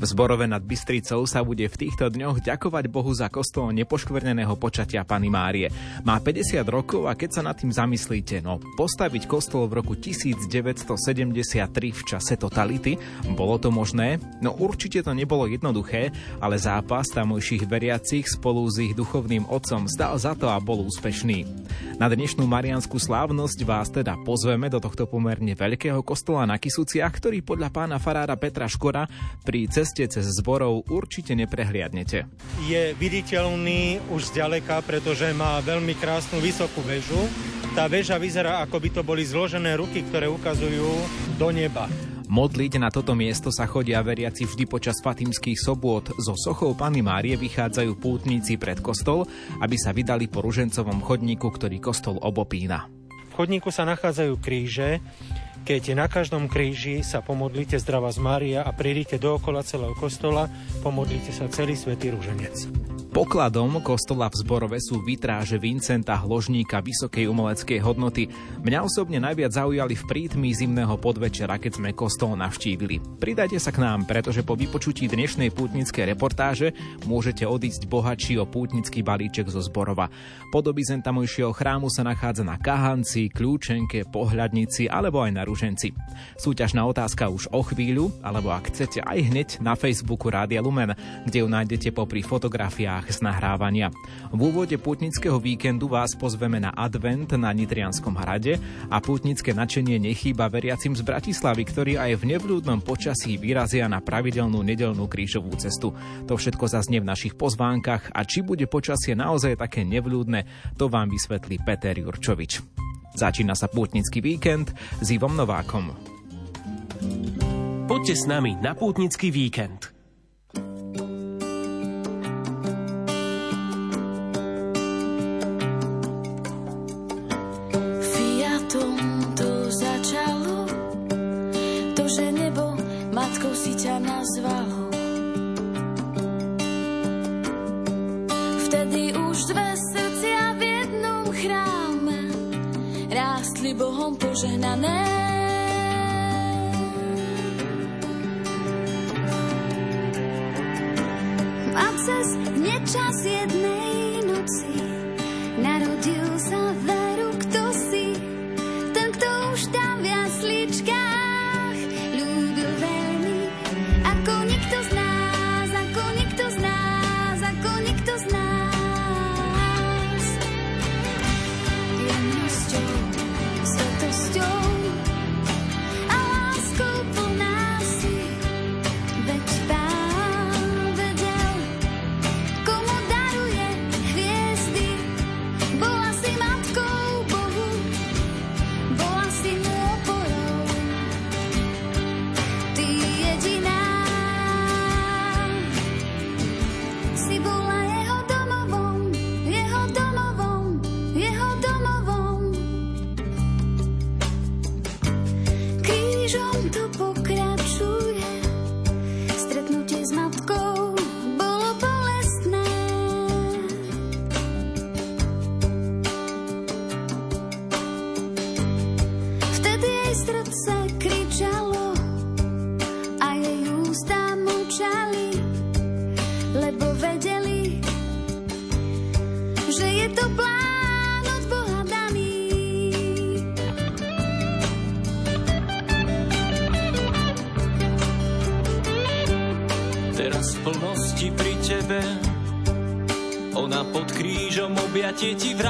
V zborove nad Bystricou sa bude v týchto dňoch ďakovať Bohu za kostol nepoškvrneného počatia Pany Márie. Má 50 rokov a keď sa nad tým zamyslíte, no postaviť kostol v roku 1973 v čase totality, bolo to možné? No určite to nebolo jednoduché, ale zápas tamojších veriacich spolu s ich duchovným otcom zdal za to a bol úspešný. Na dnešnú marianskú slávnosť vás teda pozveme do tohto pomerne veľkého kostola na Kisuciach, ktorý podľa pána farára Petra Škora pri ceste ceste cez zborov určite neprehliadnete. Je viditeľný už zďaleka, pretože má veľmi krásnu vysokú väžu. Tá väža vyzerá, ako by to boli zložené ruky, ktoré ukazujú do neba. Modliť na toto miesto sa chodia veriaci vždy počas fatimských sobôt. Zo sochou Pany Márie vychádzajú pútnici pred kostol, aby sa vydali po ružencovom chodníku, ktorý kostol obopína. V chodníku sa nachádzajú kríže, keď na každom kríži sa pomodlíte zdravá z Mária a prídite dookola celého kostola, pomodlíte sa celý svätý rúženec. Pokladom kostola v Zborove sú vitráže Vincenta Hložníka vysokej umeleckej hodnoty. Mňa osobne najviac zaujali v prítmi zimného podvečera, keď sme kostol navštívili. Pridajte sa k nám, pretože po vypočutí dnešnej pútnickej reportáže môžete odísť bohatší o pútnický balíček zo Zborova. Podobizen tamojšieho chrámu sa nachádza na Kahanci, Kľúčenke, Pohľadnici alebo aj na Ruženci. Súťažná otázka už o chvíľu, alebo ak chcete aj hneď na Facebooku Rádia Lumen, kde ju nájdete popri fotografiách z nahrávania. V úvode pútnického víkendu vás pozveme na advent na Nitrianskom hrade a pútnické načenie nechýba veriacim z Bratislavy, ktorí aj v nevľúdnom počasí vyrazia na pravidelnú nedelnú krížovú cestu. To všetko zaznie v našich pozvánkach a či bude počasie naozaj také nevľúdne, to vám vysvetlí Peter Jurčovič. Začína sa pútnický víkend s Ivom Novákom. Poďte s nami na pútnický víkend. Objatie ti vrátila.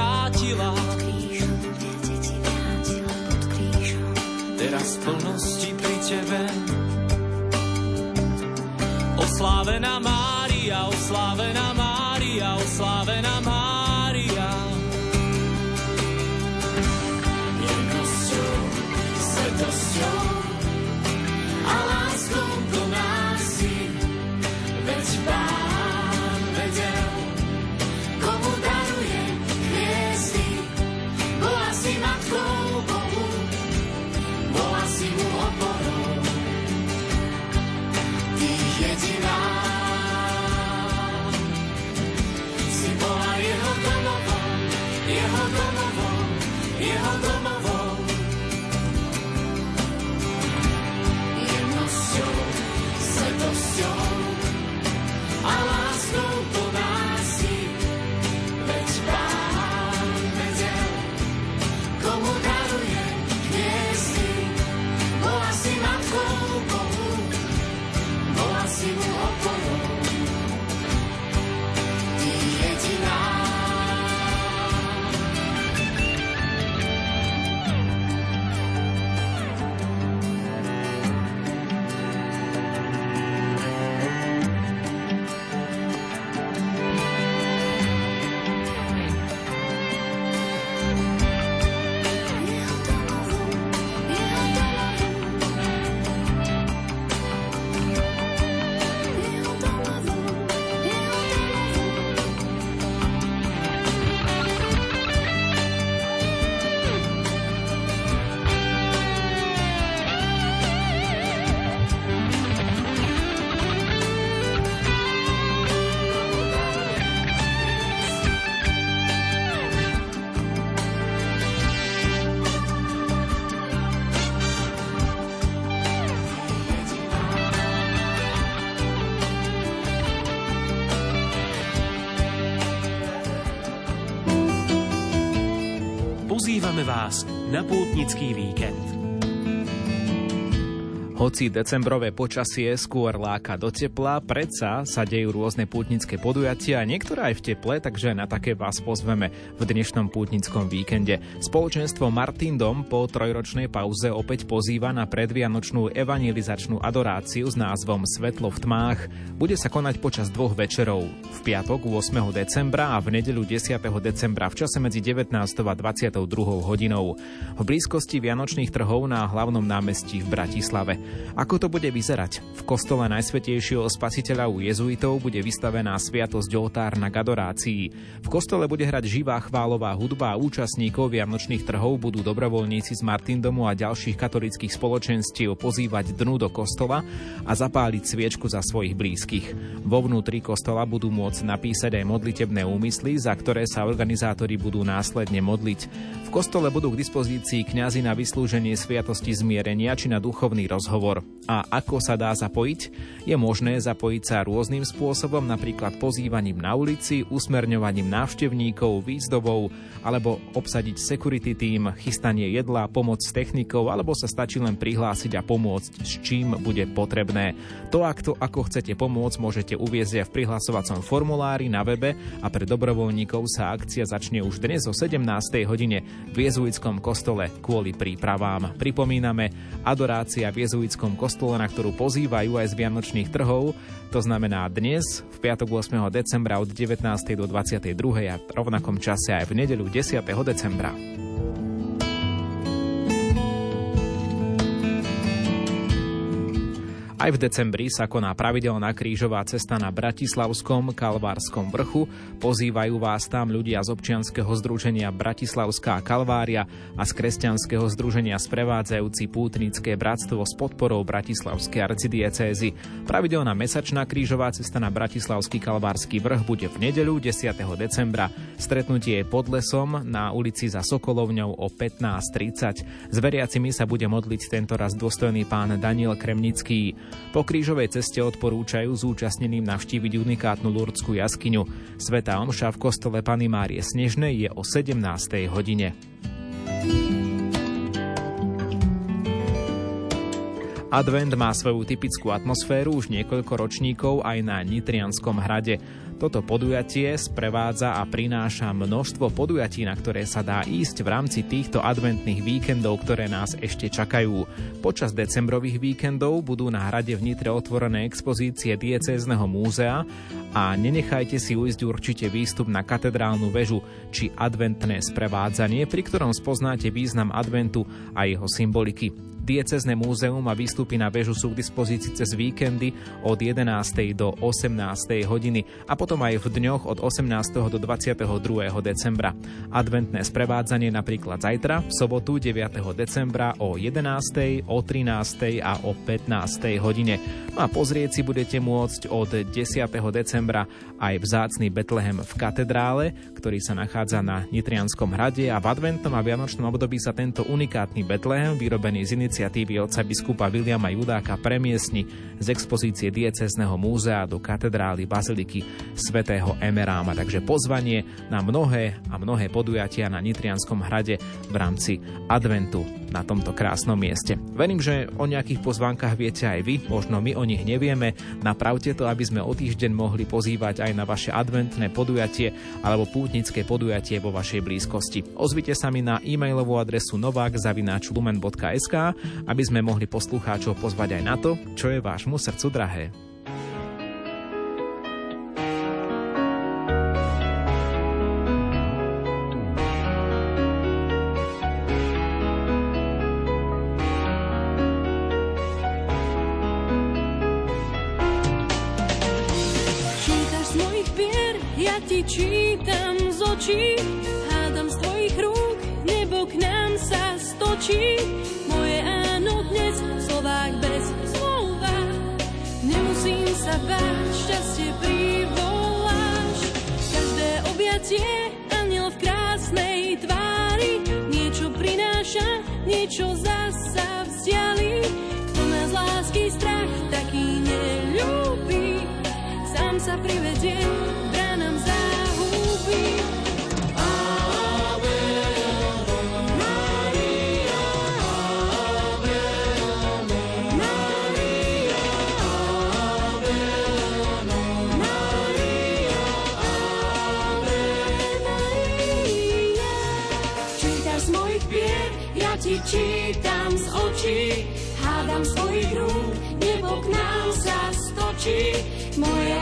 Na pútnický víkend. Hoci decembrové počasie skôr láka do tepla, predsa sa dejú rôzne pútnické podujatia, niektoré aj v teple, takže na také vás pozveme v dnešnom pútnickom víkende. Spoločenstvo Martin Dom po trojročnej pauze opäť pozýva na predvianočnú evangelizačnú adoráciu s názvom Svetlo v tmách. Bude sa konať počas dvoch večerov. V piatok 8. decembra a v nedeľu 10. decembra v čase medzi 19. a 22. hodinou. V blízkosti Vianočných trhov na hlavnom námestí v Bratislave. Ako to bude vyzerať? V kostole Najsvetejšieho spasiteľa u jezuitov bude vystavená sviatosť oltárna k adorácii. V kostole bude hrať živá chválová hudba a účastníkov Vianočných trhov budú dobrovoľníci z Martindomu a ďalších katolických spoločenstiev pozývať dnu do kostola a zapáliť sviečku za svojich blízkych. Vo vnútri kostola budú môcť napísať aj modlitebné úmysly, za ktoré sa organizátori budú následne modliť. V kostole budú k dispozícii kňazi na vyslúženie sviatosti zmierenia či na duchovný rozhovor. A ako sa dá zapojiť? Je možné zapojiť sa rôznym spôsobom, napríklad pozývaním na ulici, usmerňovaním návštevníkov, výzdobou, alebo obsadiť security team, chystanie jedla, pomoc s technikou, alebo sa stačí len prihlásiť a pomôcť, s čím bude potrebné. To, ak to, ako chcete pomôcť, môžete uviezť aj v prihlasovacom formulári na webe a pre dobrovoľníkov sa akcia začne už dnes o 17. hodine v jezuitskom kostole kvôli prípravám. Pripomíname, adorácia v jezuitskom kostole, na ktorú pozývajú aj z Vianočných trhov, to znamená dnes, v piatok 8. decembra od 19. do 22. a v rovnakom čase aj v nedeľu 10. decembra. Aj v decembri sa koná pravidelná krížová cesta na Bratislavskom Kalvárskom vrchu. Pozývajú vás tam ľudia z občianskeho združenia Bratislavská Kalvária a z kresťanského združenia sprevádzajúci pútnické bratstvo s podporou Bratislavskej arcidiecézy. Pravidelná mesačná krížová cesta na Bratislavský Kalvársky vrch bude v nedeľu 10. decembra. Stretnutie je pod lesom na ulici za Sokolovňou o 15.30. S veriacimi sa bude modliť tento raz dôstojný pán Daniel Kremnický. Po krížovej ceste odporúčajú zúčastneným navštíviť unikátnu lurdskú jaskyňu. Sveta omša v kostole Pany Márie Snežnej je o 17. hodine. Advent má svoju typickú atmosféru už niekoľko ročníkov aj na Nitrianskom hrade. Toto podujatie sprevádza a prináša množstvo podujatí, na ktoré sa dá ísť v rámci týchto adventných víkendov, ktoré nás ešte čakajú. Počas decembrových víkendov budú na hrade v Nitre otvorené expozície diecézneho múzea a nenechajte si ujsť určite výstup na katedrálnu väžu či adventné sprevádzanie, pri ktorom spoznáte význam adventu a jeho symboliky. Diecezne múzeum a výstupy na väžu sú k dispozícii cez víkendy od 11. do 18. hodiny a potom potom aj v dňoch od 18. do 22. decembra. Adventné sprevádzanie napríklad zajtra, v sobotu 9. decembra o 11., o 13. a o 15. hodine. No a pozrieť si budete môcť od 10. decembra aj vzácny Betlehem v katedrále, ktorý sa nachádza na Nitrianskom hrade a v adventnom a vianočnom období sa tento unikátny Betlehem, vyrobený z iniciatívy otca biskupa Viliama Judáka, premiesni z expozície diecezneho múzea do katedrály Baziliky svätého Emeráma. Takže pozvanie na mnohé a mnohé podujatia na Nitrianskom hrade v rámci adventu na tomto krásnom mieste. Verím, že o nejakých pozvánkach viete aj vy, možno my o nich nevieme. Napravte to, aby sme o týždeň mohli pozývať aj na vaše adventné podujatie alebo pútnické podujatie vo vašej blízkosti. Ozvite sa mi na e-mailovú adresu novak.lumen.sk, aby sme mohli poslucháčov pozvať aj na to, čo je vášmu srdcu drahé. Moje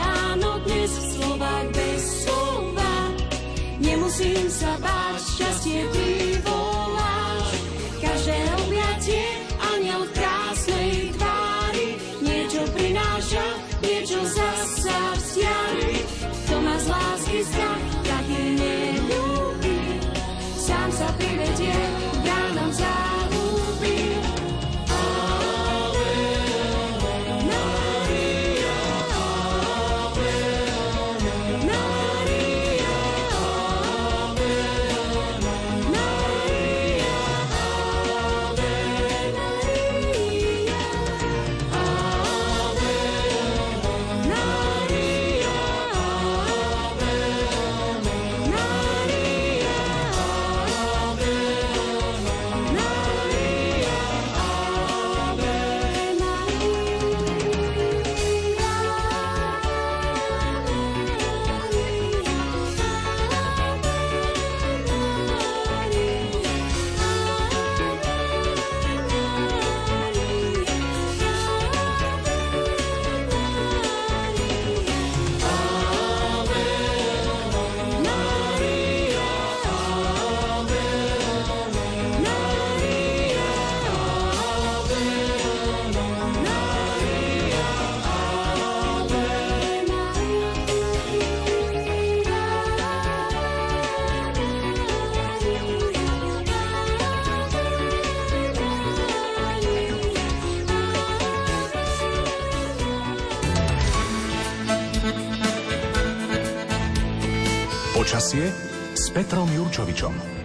Počasie s Petrom Jurčovičom.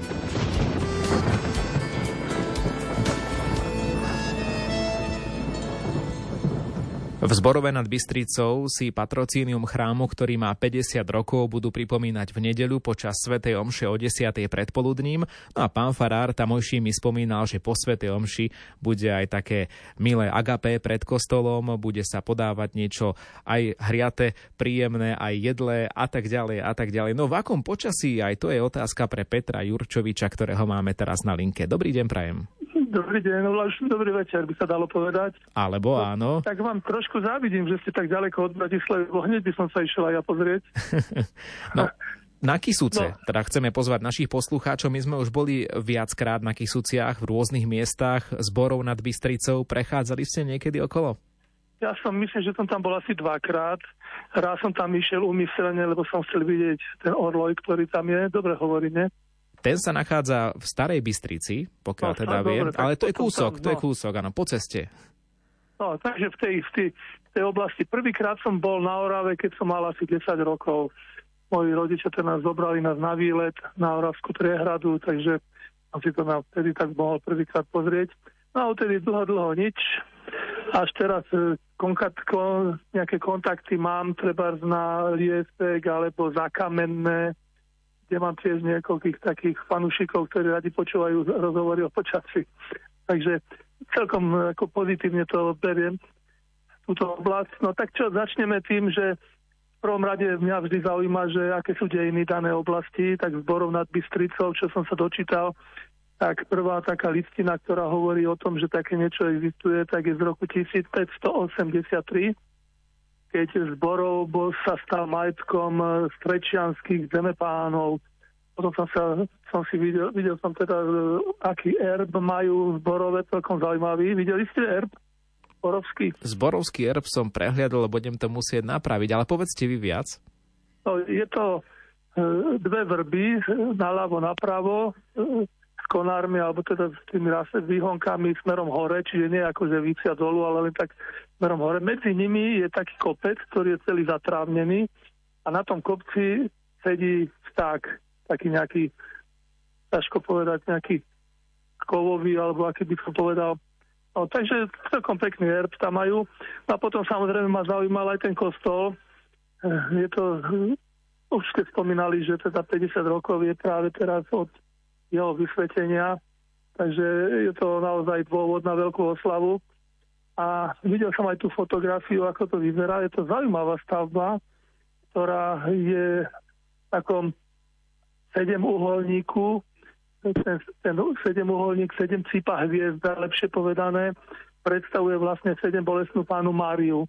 V zborove nad Bystricou si patrocínium chrámu, ktorý má 50 rokov, budú pripomínať v nedeľu počas Svetej Omše o 10. predpoludním. No a pán Farár tamojší mi spomínal, že po Svetej Omši bude aj také milé agapé pred kostolom, bude sa podávať niečo aj hriate, príjemné, aj jedlé a tak ďalej a tak ďalej. No v akom počasí, aj to je otázka pre Petra Jurčoviča, ktorého máme teraz na linke. Dobrý deň, prajem. Dobrý deň, no dobrý večer, by sa dalo povedať. Alebo áno. Tak vám trošku závidím, že ste tak ďaleko od Bratislavy, lebo hneď by som sa išiel aj ja pozrieť. No, na Kisuce, No. teda chceme pozvať našich poslucháčov. My sme už boli viackrát na Kisuciach v rôznych miestach zborov nad Bystricou. Prechádzali ste niekedy okolo? Ja som myslím, že som tam bol asi dvakrát. Raz som tam išiel umyselne, lebo som chcel vidieť ten orloj, ktorý tam je. Dobre hovorí, ne? Ten sa nachádza v Starej Bystrici, pokiaľ No, teda dobre, viem, tak ale to je kúsok, tam, to je no. kúsok, áno, po ceste. No, takže v tej, v tej, v tej oblasti. Prvýkrát som bol na Orave, keď som mal asi 10 rokov. Moji rodičia teda nás zobrali nás na výlet na Oravskú priehradu, takže som si to na, vtedy tak mohol prvýkrát pozrieť. No a odtedy dlho, dlho nič. Až teraz e, kontakt, kon, nejaké kontakty mám, treba na Liesek alebo za Kamenné, kde mám tiež niekoľkých takých fanúšikov, ktorí radi počúvajú rozhovory o počasí. Takže celkom e, ako pozitívne to beriem, túto oblasť. No tak čo, začneme tým, že v prvom rade mňa vždy zaujíma, že aké sú dejiny dané oblasti, tak zborov nad Bystricou, čo som sa dočítal, tak prvá taká listina, ktorá hovorí o tom, že také niečo existuje, tak je z roku 1583, keď zborov bol, sa stal majetkom e, strečianských zemepánov. Potom som, sa, som si videl, videl som teda, e, aký erb majú zborové, celkom zaujímavý. Videli ste erb zborovský? Zborovský erb som prehliadol, budem to musieť napraviť, ale povedzte vy viac. No, je to e, dve vrby, naľavo, napravo, s konármi, alebo teda s tými rase výhonkami smerom hore, čiže nie ako že vícia dolu, ale len tak smerom hore. Medzi nimi je taký kopec, ktorý je celý zatrávnený a na tom kopci sedí vták, taký nejaký, ťažko povedať, nejaký kovový, alebo aký by som povedal. No, takže celkom pekný erb tam majú. A potom samozrejme ma zaujímal aj ten kostol. Eh, Je to, už ste spomínali, že teda 50 rokov je práve teraz od jeho vysvetenia, takže je to naozaj dôvod na veľkú oslavu. A videl som aj tú fotografiu, ako to vyzerá. Je to zaujímavá stavba, ktorá je v takom sedem uholníku, ten, ten sedem uholník, sedem cipa hviezda, lepšie povedané, predstavuje vlastne sedem bolestnú pánu Máriu.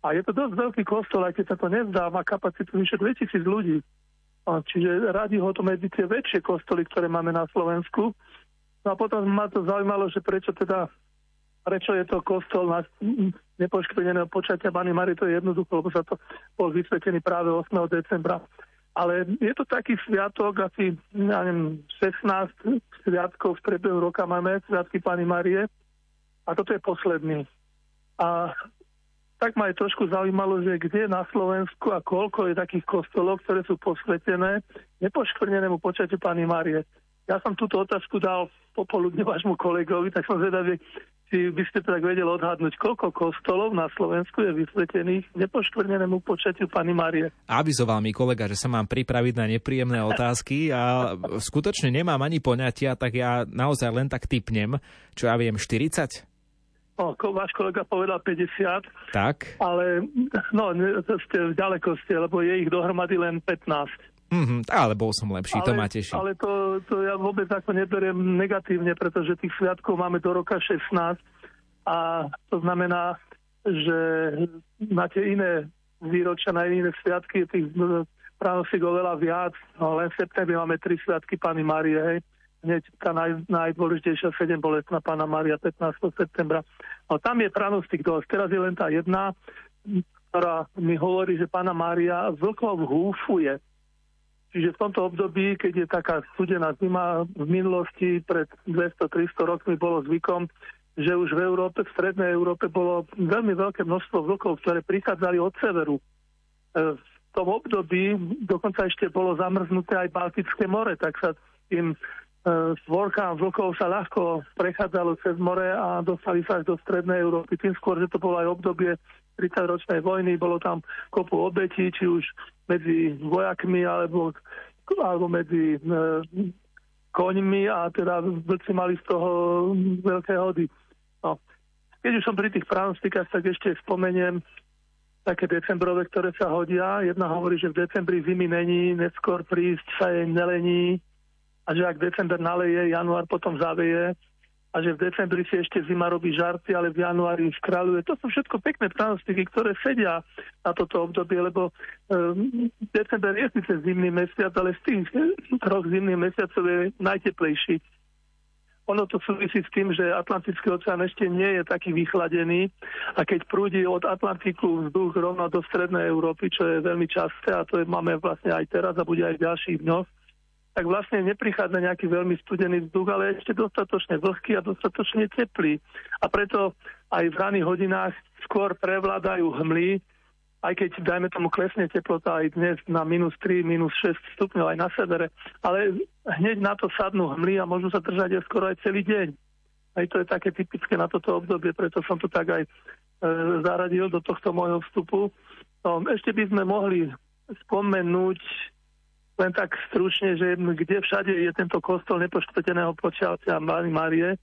A je to dosť veľký kostol, aj keď sa to nezdá, má kapacitu vyše 2000 ľudí. Čiže radí ho to medzi tie väčšie kostoly, ktoré máme na Slovensku. No a potom ma to zaujímalo, že prečo teda prečo je to kostol na nepoškvrneného počatia Bany Mary, to je jednoducho, lebo sa to bol vysvetený práve 8. decembra. Ale je to taký sviatok, asi ja neviem, 16 sviatkov v priebehu roka máme, sviatky Pany Marie. A toto je posledný. A tak ma aj trošku zaujímalo, že kde na Slovensku a koľko je takých kostolov, ktoré sú posvetené nepoškvrnenému počatiu Pany Marie. Ja som túto otázku dal popoludne vášmu kolegovi, tak som zvedavý, či by ste tak vedeli odhadnúť, koľko kostolov na Slovensku je vysvetených nepoškvrnenému počatiu Pany Marie. Avizoval mi kolega, že sa mám pripraviť na nepríjemné otázky a skutočne nemám ani poňatia, tak ja naozaj len tak typnem, čo ja viem, 40? O, ko, váš kolega povedal 50, Tak. ale no, ste ďaleko ste, lebo je ich dohromady len 15. Mhm, ale bol som lepší, to ma teší. Ale to, to ja vôbec ako neberiem negatívne, pretože tých sviatkov máme do roka 16 a to znamená, že na tie iné výročia, na iné sviatky tých pránosík oveľa viac. No, len v septembri máme tri sviatky Pany Márie, hej. Hneď tá naj, najdôležitejšia 7 bolestná Pána Mária 15. septembra. No, tam je pranostik dosť. Teraz je len tá jedna, ktorá mi hovorí, že Pána Mária vlkov húfuje. Čiže v tomto období, keď je taká studená zima, v minulosti pred 200-300 rokmi bolo zvykom, že už v Európe, v strednej Európe bolo veľmi veľké množstvo vlkov, ktoré prichádzali od severu. E, V tom období dokonca ešte bolo zamrznuté aj Baltické more, tak sa tým svorkám vlkov sa ľahko prechádzalo cez more a dostali sa až do strednej Európy. Tým skôr, že to bolo aj obdobie 30-ročnej vojny, bolo tam kopu obetí, či už medzi vojakmi alebo, alebo medzi e, koňmi a teda vlci mali z toho veľké hody. No. Keď už som pri tých pranostikách, tak ešte spomeniem také decembrové, ktoré sa hodia. Jedna hovorí, že v decembri zimy není, neskôr prísť sa jej nelení a že ak december naleje, január potom zaveje a že v decembri si ešte zima robí žarty, ale v januári skráľuje. To sú všetko pekné pranostiky, ktoré sedia na toto obdobie, lebo um, december je síce zimný mesiac, ale z tých troch zimných mesiacov je najteplejší. ono to súvisí s tým, že Atlantický oceán ešte nie je taký vychladený a keď prúdi od Atlantiku vzduch rovno do strednej Európy, čo je veľmi časté a to je, máme vlastne aj teraz a bude aj v ďalších dňoch, tak vlastne neprichádza nejaký veľmi studený vzduch, ale ešte dostatočne vlhký a dostatočne teplý. A preto aj v raných hodinách skôr prevládajú hmly, aj keď, dajme tomu, klesne teplota aj dnes na minus 3, minus 6 stupňov aj na severe, ale hneď na to sadnú hmly a môžu sa držať aj skoro aj celý deň. Aj to je také typické na toto obdobie, preto som to tak aj e, zaradil do tohto môjho vstupu. No, ešte by sme mohli spomenúť len tak stručne, že kde všade je tento kostol nepoštvrteného počatia Márie,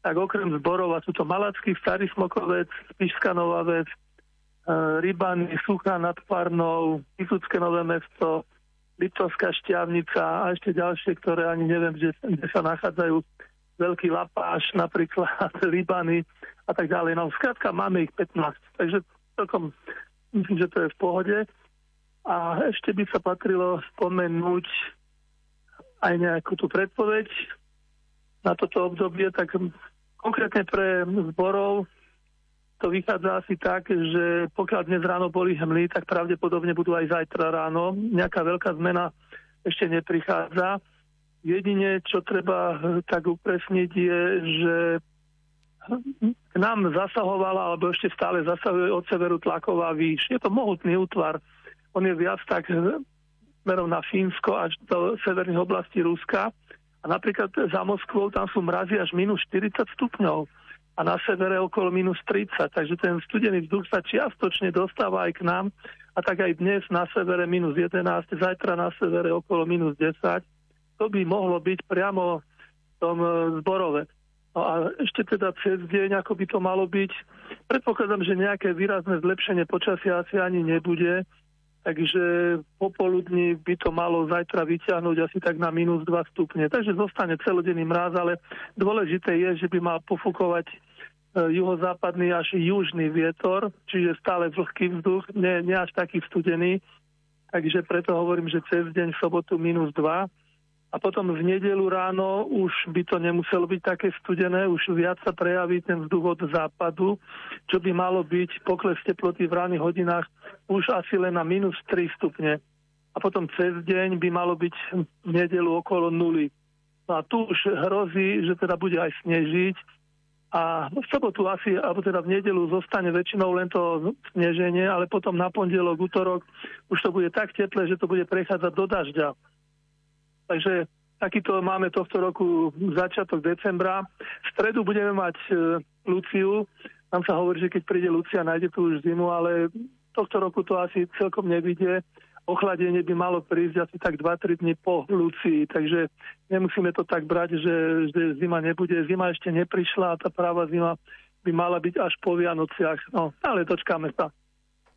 tak okrem zborov, a sú to Malacký, Starý Smokovec, Spišská Nová Vec, E, Rybany, Suchá nad Parnou, Kisucké Nové mesto, Liptovská šťavnica a ešte ďalšie, ktoré ani neviem, kde, kde sa nachádzajú. Veľký Lapáš napríklad, Rybany a tak ďalej. No skrátka máme ich 15, takže celkom myslím, že to je v pohode. A ešte by sa patrilo spomenúť aj nejakú tú predpoveď na toto obdobie, tak konkrétne pre zborov to vychádza asi tak, že pokiaľ dnes ráno boli hmly, tak pravdepodobne budú aj zajtra ráno. Nejaká veľká zmena ešte neprichádza. Jedine, čo treba tak upresniť, je, že k nám zasahovala, alebo ešte stále zasahuje od severu tlaková výš. Je to mohutný útvar. On je viac tak smerom na Fínsko až do severných oblastí Ruska. A napríklad za Moskvou tam sú mrazy až minus 40 stupňov a na severe okolo minus 30, takže ten studený vzduch sa čiastočne dostáva aj k nám a tak aj dnes na severe minus 11, zajtra na severe okolo minus 10. To by mohlo byť priamo v tom e, zborove. No a ešte teda cez deň, ako by to malo byť, predpokladám, že nejaké výrazné zlepšenie počasia asi ani nebude, takže popoludní by to malo zajtra vyťahnuť asi tak na minus 2 stupne. Takže zostane celodenný mráz, ale dôležité je, že by mal pofúkovať E, juhozápadný až južný vietor, čiže stále vlhký vzduch, nie, nie až taký studený. Takže preto hovorím, že cez deň v sobotu minus 2. A potom v nedelu ráno už by to nemuselo byť také studené, už viac sa prejaví ten vzduch od západu, čo by malo byť pokles teploty v ranných hodinách už asi len na minus 3 stupne. A potom cez deň by malo byť v nedelu okolo nuly. No a tu už hrozí, že teda bude aj snežiť, a v sobotu asi, alebo teda v nedelu zostane väčšinou len to sneženie, ale potom na pondelok, útorok už to bude tak teplé, že to bude prechádzať do dažďa. Takže takýto máme tohto roku začiatok decembra. V stredu budeme mať e, Luciu. Tam sa hovorí, že keď príde Lucia, nájde tu už zimu, ale tohto roku to asi celkom nevidie ochladenie by malo prísť asi tak 2-3 dní po Lucii, takže nemusíme to tak brať, že, že zima nebude. Zima ešte neprišla a tá práva zima by mala byť až po Vianociach. No, ale dočkáme sa.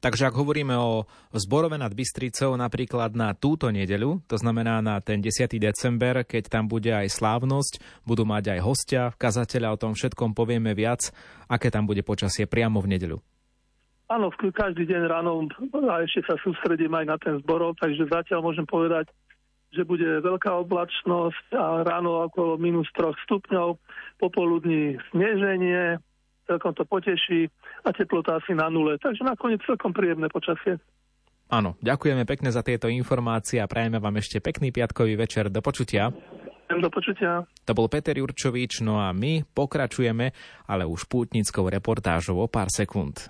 Takže ak hovoríme o zborove nad Bystricou napríklad na túto nedeľu, to znamená na ten 10. december, keď tam bude aj slávnosť, budú mať aj hostia, kazateľa, o tom všetkom povieme viac, aké tam bude počasie priamo v nedeľu. Áno, každý deň ráno a ešte sa sústredím aj na ten zborov, takže zatiaľ môžem povedať, že bude veľká oblačnosť a ráno okolo minus 3 stupňov, popoludní sneženie, celkom to poteší a teplota asi na nule. Takže nakoniec celkom príjemné počasie. Áno, ďakujeme pekne za tieto informácie a prajeme vám ešte pekný piatkový večer. Do počutia. Do počutia. To bol Peter Jurčovič, no a my pokračujeme, ale už pútnickou reportážou o pár sekúnd.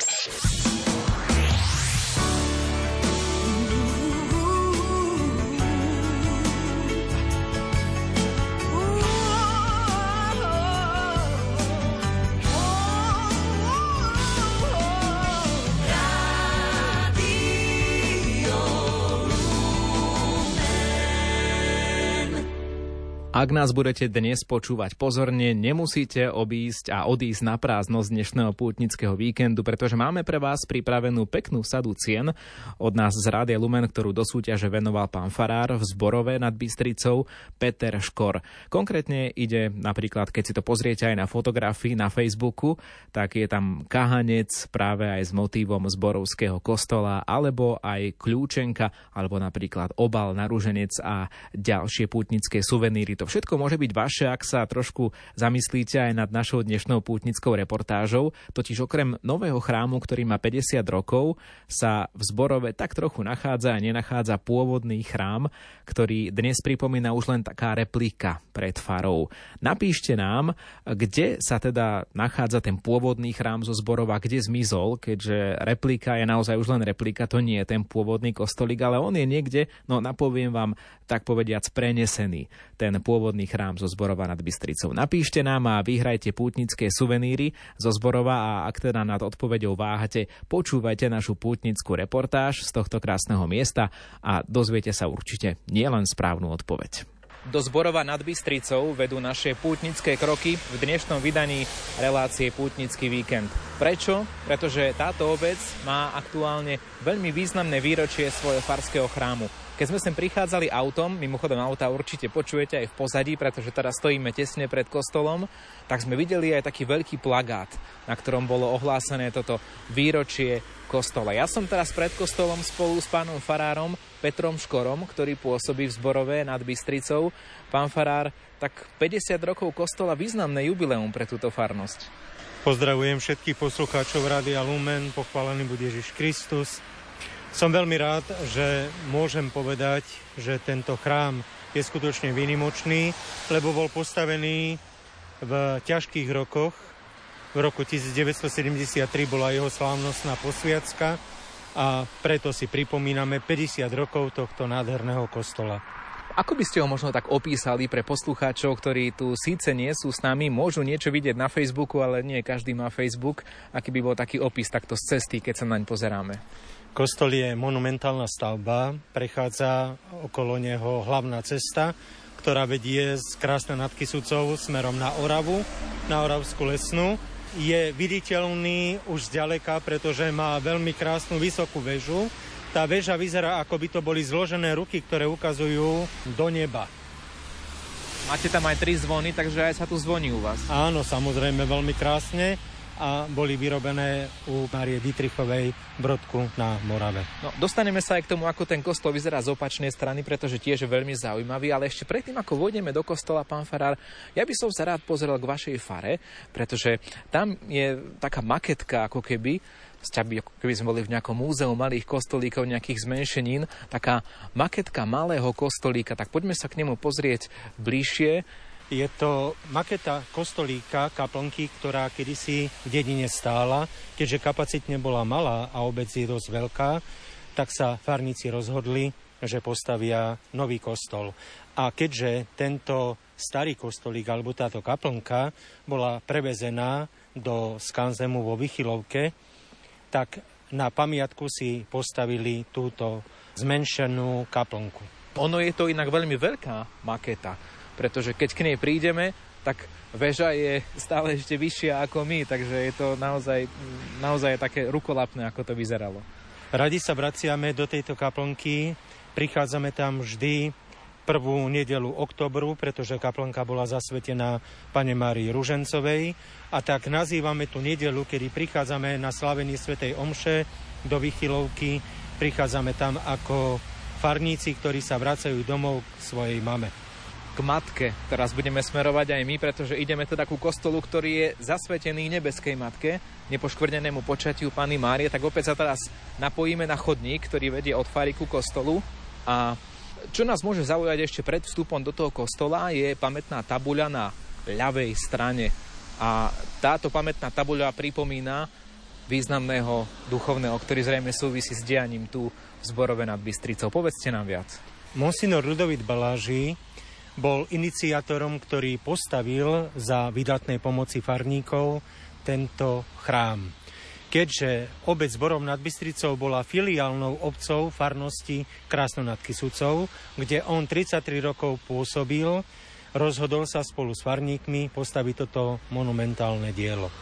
Ak nás budete dnes počúvať pozorne, nemusíte obísť a odísť na prázdno z dnešného pútnického víkendu, pretože máme pre vás pripravenú peknú sadu cien od nás z Rádia Lumen, ktorú do súťaže venoval pán Farár v Zborove nad Bystricou Peter Škor. Konkrétne ide napríklad, keď si to pozriete aj na fotografii na Facebooku, tak je tam kahanec práve aj s motívom zborovského kostola, alebo aj kľúčenka, alebo napríklad obal na rúženec a ďalšie pútnické suveníry To všetko môže byť vaše, ak sa trošku zamyslíte aj nad našou dnešnou pútnickou reportážou. Totiž okrem nového chrámu, ktorý má 50 rokov, sa v Zborove tak trochu nachádza a nenachádza pôvodný chrám, ktorý dnes pripomína už len taká replika pred farou. Napíšte nám, kde sa teda nachádza ten pôvodný chrám zo Zborova, kde zmizol, keďže replika je naozaj už len replika, to nie je ten pôvodný kostolík, ale on je niekde, no napoviem vám, tak povediac prenesený, ten pôvodný chrám zo Zborova nad Bystricou. Napíšte nám a vyhrajte pútnické suveníry zo Zborova a ak teda nad odpovedou váhate, počúvajte našu pútnickú reportáž z tohto krásneho miesta a dozviete sa určite nielen správnu odpoveď. Do Zborova nad Bystricou vedú naše pútnické kroky v dnešnom vydaní relácie Pútnický víkend. Prečo? Pretože táto obec má aktuálne veľmi významné výročie svojho farského chrámu. Keď sme sem prichádzali autom, mimochodom auta určite počujete aj v pozadí, pretože teraz stojíme tesne pred kostolom, tak sme videli aj taký veľký plagát, na ktorom bolo ohlásené toto výročie kostola. Ja som teraz pred kostolom spolu s pánom farárom Petrom Škorom, ktorý pôsobí v Zborové nad Bystricou. Pán farár, tak 50 rokov kostola významné jubileum pre túto farnosť. Pozdravujem všetkých poslucháčov Rádia Lumen, pochválený bude Ježiš Kristus. Som veľmi rád, že môžem povedať, že tento chrám je skutočne výnimočný, lebo bol postavený v ťažkých rokoch. V roku 1973 bola jeho slávnostná posviacka a preto si pripomíname 50 rokov tohto nádherného kostola. Ako by ste ho možno tak opísali pre poslucháčov, ktorí tu síce nie sú s nami, môžu niečo vidieť na Facebooku, ale nie každý má Facebook. Aký by bol taký opis takto z cesty, keď sa naň pozeráme? Kostol je monumentálna stavba, prechádza okolo neho hlavná cesta, ktorá vedie z Krásne nad Kisucou smerom na Oravu, na Oravskú lesnú. Je viditeľný už zďaleka, pretože má veľmi krásnu vysokú väžu. Tá väža vyzerá, ako by to boli zložené ruky, ktoré ukazujú do neba. Máte tam aj tri zvony, takže aj sa tu zvoní u vás. Áno, samozrejme, veľmi krásne a boli vyrobené u Márie Dietrichovej Brodku na Morave. No, dostaneme sa aj k tomu, ako ten kostol vyzerá z opačnej strany, pretože tiež je veľmi zaujímavý, ale ešte predtým, ako vôjdeme do kostola, pán Farár, ja by som sa rád pozrel k vašej fare, pretože tam je taká maketka, ako keby, by, keby sme boli v nejakom múzeu malých kostolíkov, nejakých zmenšenín, taká maketka malého kostolíka, tak poďme sa k nemu pozrieť bližšie. Je to maketa kostolíka, kaplnky, ktorá kedysi v dedine stála. Keďže kapacitne bola malá a obec je dosť veľká, tak sa farníci rozhodli, že postavia nový kostol. A keďže tento starý kostolík alebo táto kaplnka bola prevezená do Skanzemu vo Vychylovke, tak na pamiatku si postavili túto zmenšenú kaplnku. Ono je to inak veľmi veľká maketa pretože keď k nej prídeme, tak väža je stále ešte vyššia ako my, takže je to naozaj, naozaj také rukolapné, ako to vyzeralo. Radi sa vraciame do tejto kaplnky, prichádzame tam vždy prvú nedelu oktobru, pretože kaplnka bola zasvetená pane Márii Ružencovej. A tak nazývame tú nedelu, kedy prichádzame na slavenie svätej Omše do Vychylovky, prichádzame tam ako farníci, ktorí sa vracajú domov k svojej mame k matke. Teraz budeme smerovať aj my, pretože ideme teda ku kostolu, ktorý je zasvetený nebeskej matke, nepoškvrnenému počatiu Pany Márie, tak opäť sa teraz napojíme na chodník, ktorý vedie od fary ku kostolu a čo nás môže zaujať ešte pred vstupom do toho kostola je pamätná tabuľa na ľavej strane a táto pamätná tabuľa pripomína významného duchovného, ktorý zrejme súvisí s dianím tu v Zborove nad Bystricou. Povedzte nám viac. Monsignor Ludovit Baláži bol iniciátorom, ktorý postavil za vydatnej pomoci farníkov tento chrám. Keďže obec Borov nad Bystricou bola filiálnou obcov farnosti Krásno nad Kisucou, kde on 33 rokov pôsobil, rozhodol sa spolu s farníkmi postaviť toto monumentálne dielo.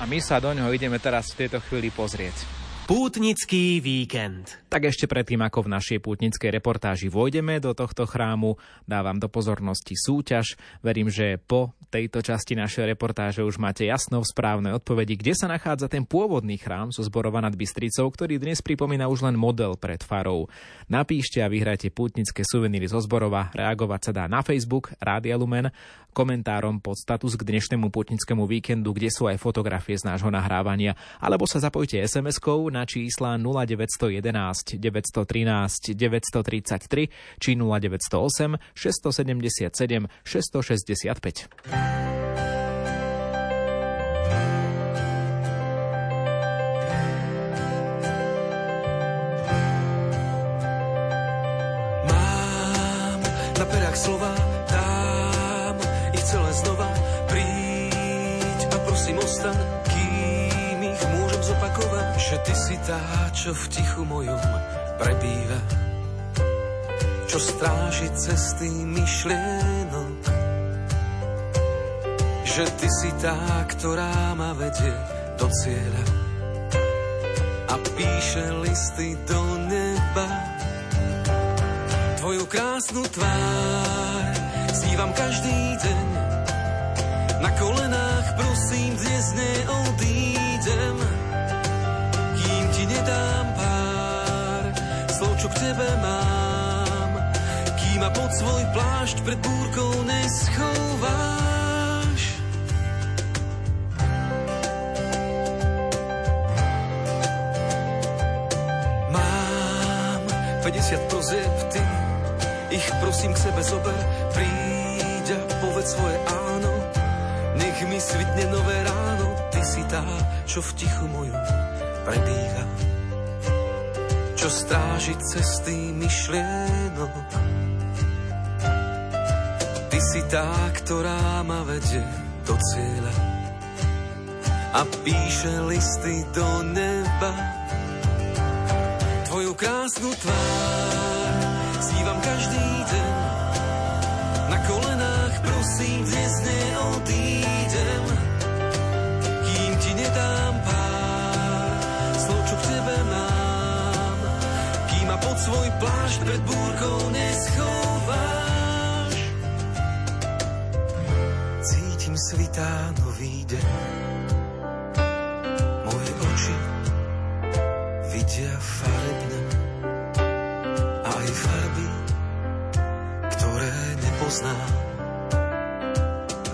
A my sa do ňoho ideme teraz v tejto chvíli pozrieť. Pútnický víkend. Tak ešte predtým, ako v našej pútnickej reportáži vojdeme do tohto chrámu, dávam do pozornosti súťaž. Verím, že po tejto časti našej reportáže už máte jasno v správnej odpovedi, kde sa nachádza ten pôvodný chrám zo Zborova nad Bystricou, ktorý dnes pripomína už len model pred farou. Napíšte a vyhrajte pútnické suveníry zo Zborova. Reagovať sa dá na Facebook Rádia Lumen, komentárom pod status k dnešnému putnickému víkendu, kde sú aj fotografie z nášho nahrávania, alebo sa zapojte SMS-kou na čísla 0911 913 933 či 0908 677 665. Mám na perách slova, dám ich celé znova. Príď a prosím ostaň, Že ty si tá, čo v tichu mojom prebýva. Čo stráži cesty myšlienok. Že ty si tá, ktorá ma vedie do cieľa. A píše listy do neba. Tvoju krásnu tvár snívam každý deň. Na kolenách prosím, dnes neodídem, ti nedám pár. Slov, čo k tebe mám, kým ma pod svoj plášť pred búrkou neschováš. Mám 50 prozieb, ty ich prosím k sebe zober, príď a povedz svoje áno, nech mi svitne nové ráno, ty si tá, čo v tichu mojom prebíha, čo stráži cesty myšlienok. Ty si tá, ktorá ma vedie do cieľa a píše listy do neba. Tvoju krásnu tvár snívam každý deň. Na kolenách prosím, dnes neodídem, svoj plášť pred búrkou neschováš. Cítim svitá nový deň, moje oči vidia farebne aj farby, ktoré nepoznám.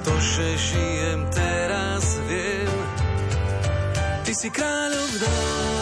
To, že žijem teraz, viem. Ty si kráľovná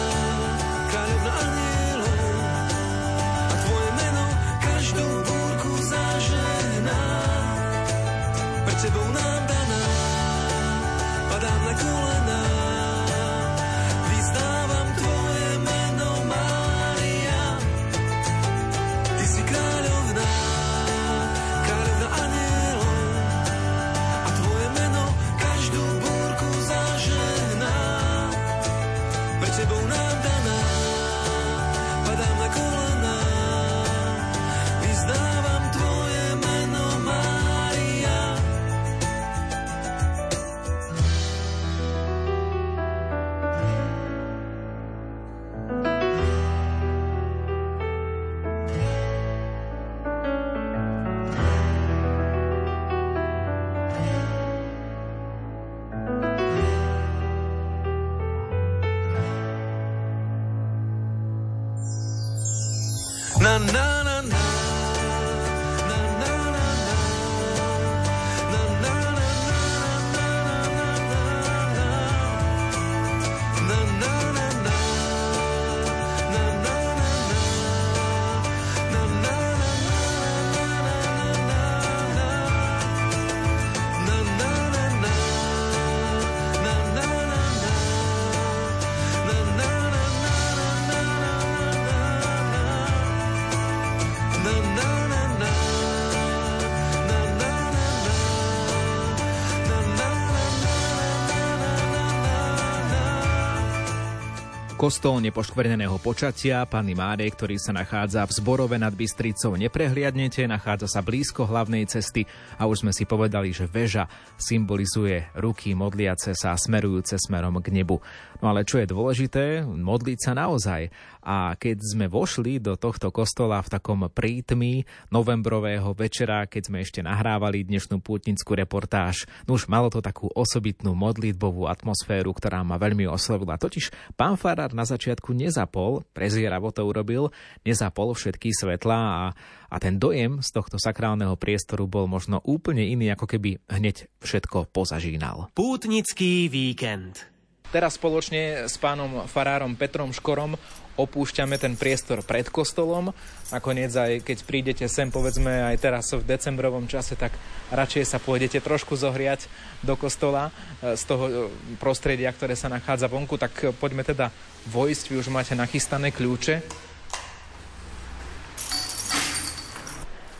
Kostol nepoškvrneného počatia Panny Márie, ktorý sa nachádza v Zborove nad Bystricou, neprehliadnete, nachádza sa blízko hlavnej cesty a už sme si povedali, že väža symbolizuje ruky modliace sa smerujúce smerom k nebu. No ale čo je dôležité, modliť sa naozaj. A keď sme vošli do tohto kostola v takom prítmi novembrového večera, keď sme ešte nahrávali dnešnú pútnickú reportáž, no už malo to takú osobitnú modlitbovú atmosféru, ktorá ma veľmi oslovila. Totiž pán Farár na začiatku nezapol, prezieravo to urobil, nezapol všetky svetlá a, a ten dojem z tohto sakrálneho priestoru bol možno úplne iný, ako keby hneď všetko pozažínal. Pútnický víkend. Teraz spoločne s pánom farárom Petrom Škorom opúšťame ten priestor pred kostolom. Nakoniec aj keď prídete sem, povedzme aj teraz v decembrovom čase, tak radšej sa pôjdete trošku zohriať do kostola e, z toho e, prostredia, ktoré sa nachádza vonku. Tak poďme teda vojsť, vy už máte nachystané kľúče.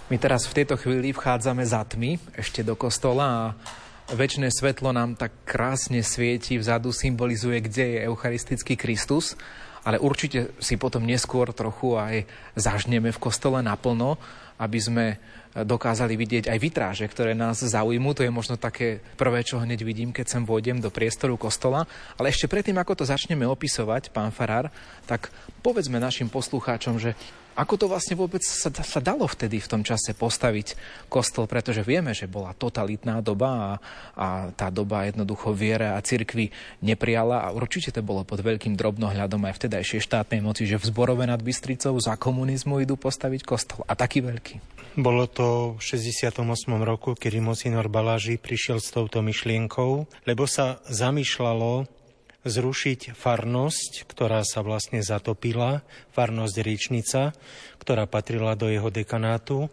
My teraz v tejto chvíli vchádzame za tmy ešte do kostola a väčšie svetlo nám tak krásne svieti, vzadu symbolizuje, kde je eucharistický Kristus, ale určite si potom neskôr trochu aj zažneme v kostole naplno, aby sme dokázali vidieť aj vitráže, ktoré nás zaujímu. To je možno také prvé, čo hneď vidím, keď sem vôjdem do priestoru kostola. Ale ešte predtým, ako to začneme opisovať, pán Farár, tak povedzme našim poslucháčom, že ako to vlastne vôbec sa, sa dalo vtedy v tom čase postaviť kostol, pretože vieme, že bola totalitná doba a, a tá doba jednoducho viera a cirkvi neprijala a určite to bolo pod veľkým drobnohľadom aj vtedajšej štátnej moci, že v zborove nad Bystricou za komunizmu idú postaviť kostol a taký veľký. Bolo to v 68. roku, kedy Mosinor Baláži prišiel s touto myšlienkou, lebo sa zamýšľalo zrušiť farnosť, ktorá sa vlastne zatopila, farnosť Riečnica, ktorá patrila do jeho dekanátu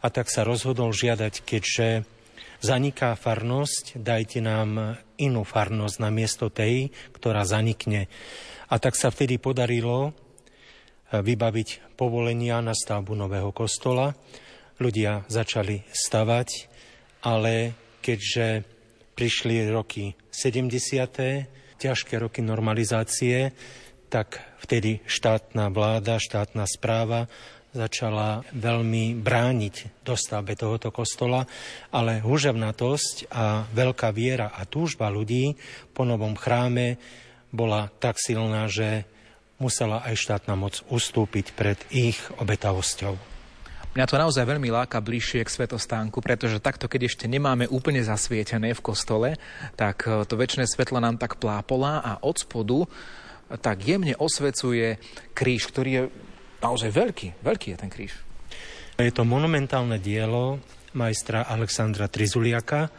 a tak sa rozhodol žiadať, keďže zaniká farnosť, dajte nám inú farnosť na miesto tej, ktorá zanikne. A tak sa vtedy podarilo eh, vybaviť povolenia na stavbu nového kostola. Ľudia začali stavať, ale keďže prišli roky 70 ťažké roky normalizácie, tak vtedy štátna vláda, štátna správa začala veľmi brániť dostavbe tohoto kostola, ale huževnatosť a veľká viera a túžba ľudí po novom chráme bola tak silná, že musela aj štátna moc ustúpiť pred ich obetavosťou. Mňa to naozaj veľmi láka bližšie k svetostánku, pretože takto, keď ešte nemáme úplne zasvietené v kostole, tak e, to väčšie svetlo nám tak plápolá a od spodu e, tak jemne osvecuje kríž, ktorý je naozaj veľký. Veľký je ten kríž. Je to monumentálne dielo majstra Alexandra Trizuliaka,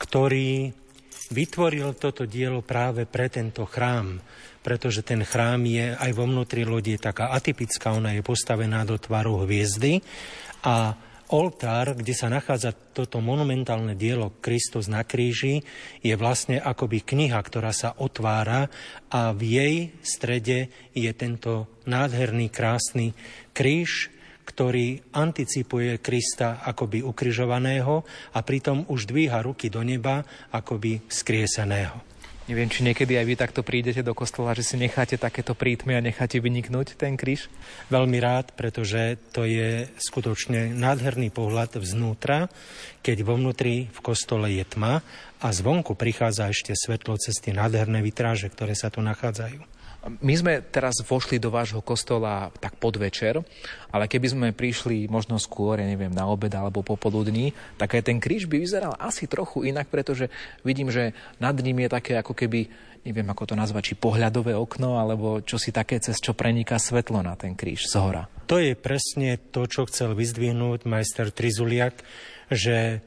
ktorý vytvoril toto dielo práve pre tento chrám pretože ten chrám je aj vo vnútri lodi taká atypická, ona je postavená do tvaru hviezdy a oltár, kde sa nachádza toto monumentálne dielo Kristus na kríži, je vlastne akoby kniha, ktorá sa otvára a v jej strede je tento nádherný, krásny kríž, ktorý anticipuje Krista akoby ukrižovaného a pritom už dvíha ruky do neba akoby skrieseného. Neviem, či niekedy aj vy takto prídete do kostola, že si necháte takéto prítmy a necháte vyniknúť ten kríž? Veľmi rád, pretože to je skutočne nádherný pohľad vznútra, keď vo vnútri v kostole je tma a zvonku prichádza ešte svetlo cez tie nádherné vitráže, ktoré sa tu nachádzajú. My sme teraz vošli do vášho kostola tak podvečer, ale keby sme prišli možno skôr, ja neviem, na obed alebo popoludní, tak aj ten kríž by vyzeral asi trochu inak, pretože vidím, že nad ním je také ako keby, neviem ako to nazvať, či pohľadové okno, alebo čo si také, cez čo preniká svetlo na ten kríž z hora. To je presne to, čo chcel vyzdvihnúť majster Trizuliak, že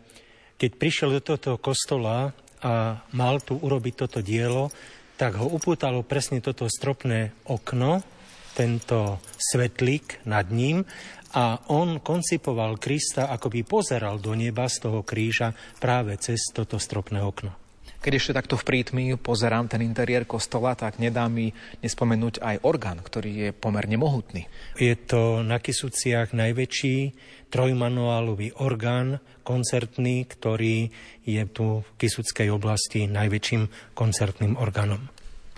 keď prišiel do tohto kostola a mal tu urobiť toto dielo, tak ho upútalo presne toto stropné okno, tento svetlík nad ním a on koncipoval Krista, ako by pozeral do neba z toho kríža práve cez toto stropné okno. Keď ešte takto v prítmi pozerám ten interiér kostola, tak nedá mi nespomenúť aj orgán, ktorý je pomerne mohutný. Je to na Kisuciach najväčší trojmanuálový orgán koncertný, ktorý je tu v Kisuckej oblasti najväčším koncertným orgánom.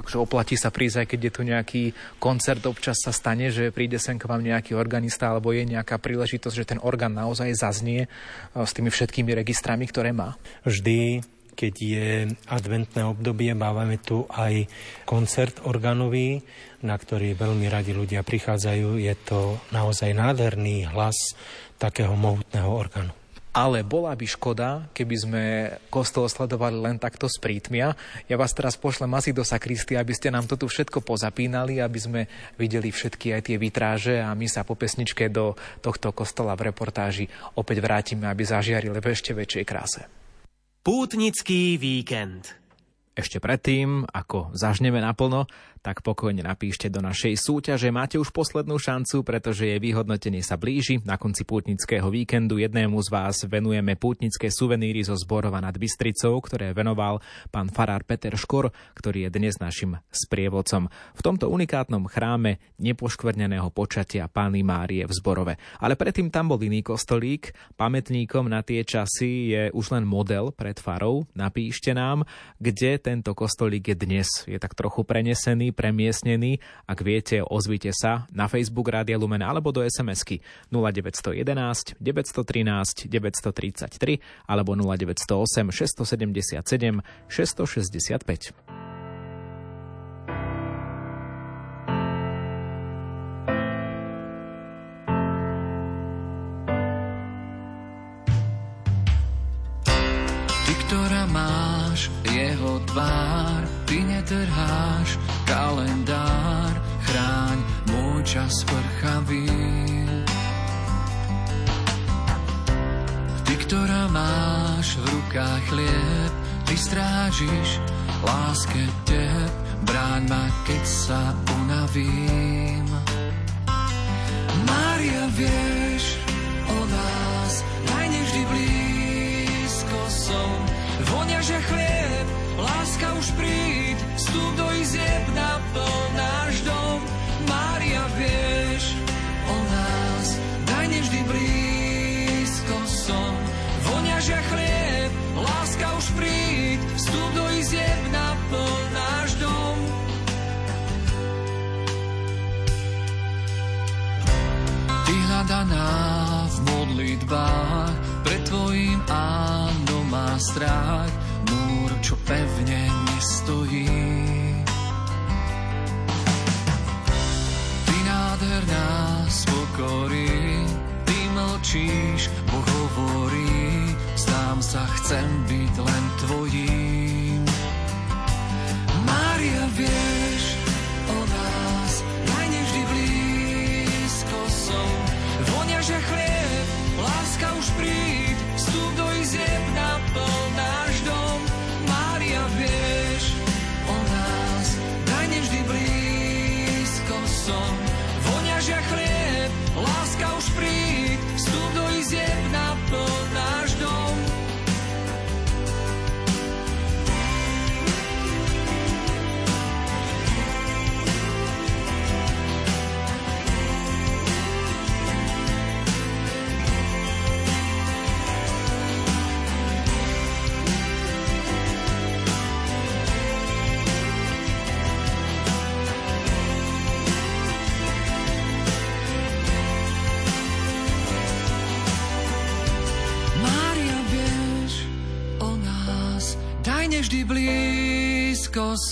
že oplatí sa prísť, aj keď je tu nejaký koncert, občas sa stane, že príde sem k vám nejaký organista, alebo je nejaká príležitosť, že ten orgán naozaj zaznie e, s tými všetkými registrami, ktoré má? Vždy keď je adventné obdobie, máme tu aj koncert organový, na ktorý veľmi radi ľudia prichádzajú. Je to naozaj nádherný hlas takého mohutného orgánu. Ale bola by škoda, keby sme kostol sledovali len takto z prítmia. Ja vás teraz pošlem asi do sakristy, aby ste nám to tu všetko pozapínali, aby sme videli všetky aj tie vitráže a my sa po pesničke do tohto kostola v reportáži opäť vrátime, aby zažiarili v ešte väčšej kráse. Pútnický víkend. Ešte predtým, ako zažneme naplno, tak pokojne napíšte do našej súťaže. Máte už poslednú šancu, pretože jej vyhodnotenie sa blíži. Na konci pútnického víkendu jednému z vás venujeme pútnické suveníry zo Zborova nad Bystricou, ktoré venoval pán farár Peter Škor, ktorý je dnes našim sprievodcom. V tomto unikátnom chráme nepoškvrneného počatia Pány Márie v Zborove. Ale predtým tam bol iný kostolík. Pamätníkom na tie časy je už len model pred farou. Napíšte nám, kde tento kostolík je dnes. Je tak trochu prenesený, premiesnený. Ak viete, ozvite sa na Facebook Rádia Lumen alebo do SMS-ky 0911 913 933 alebo 0908 677 665. Ty, ktorá máš jeho tvár, netrháš kalendár, chráň môj čas vrchavý. Ty, ktorá máš v rukách chlieb, ty strážiš láske teb, bráň ma, keď sa unavím. Mária, vieš o nás, daj nevždy blízko som, vonia, že chlieb, láska už príď, vstup do izieb,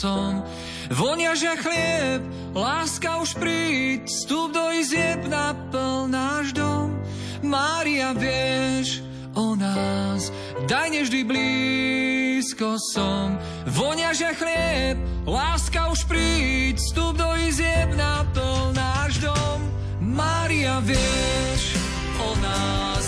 som. Vonia, že chlieb, láska už príď, vstup do izieb, naplň náš dom. Mária, vieš o nás, daj nevždy blízko som. Vonia, že chlieb, láska už príď, vstup do izieb, naplň náš dom. Mária, vieš o nás,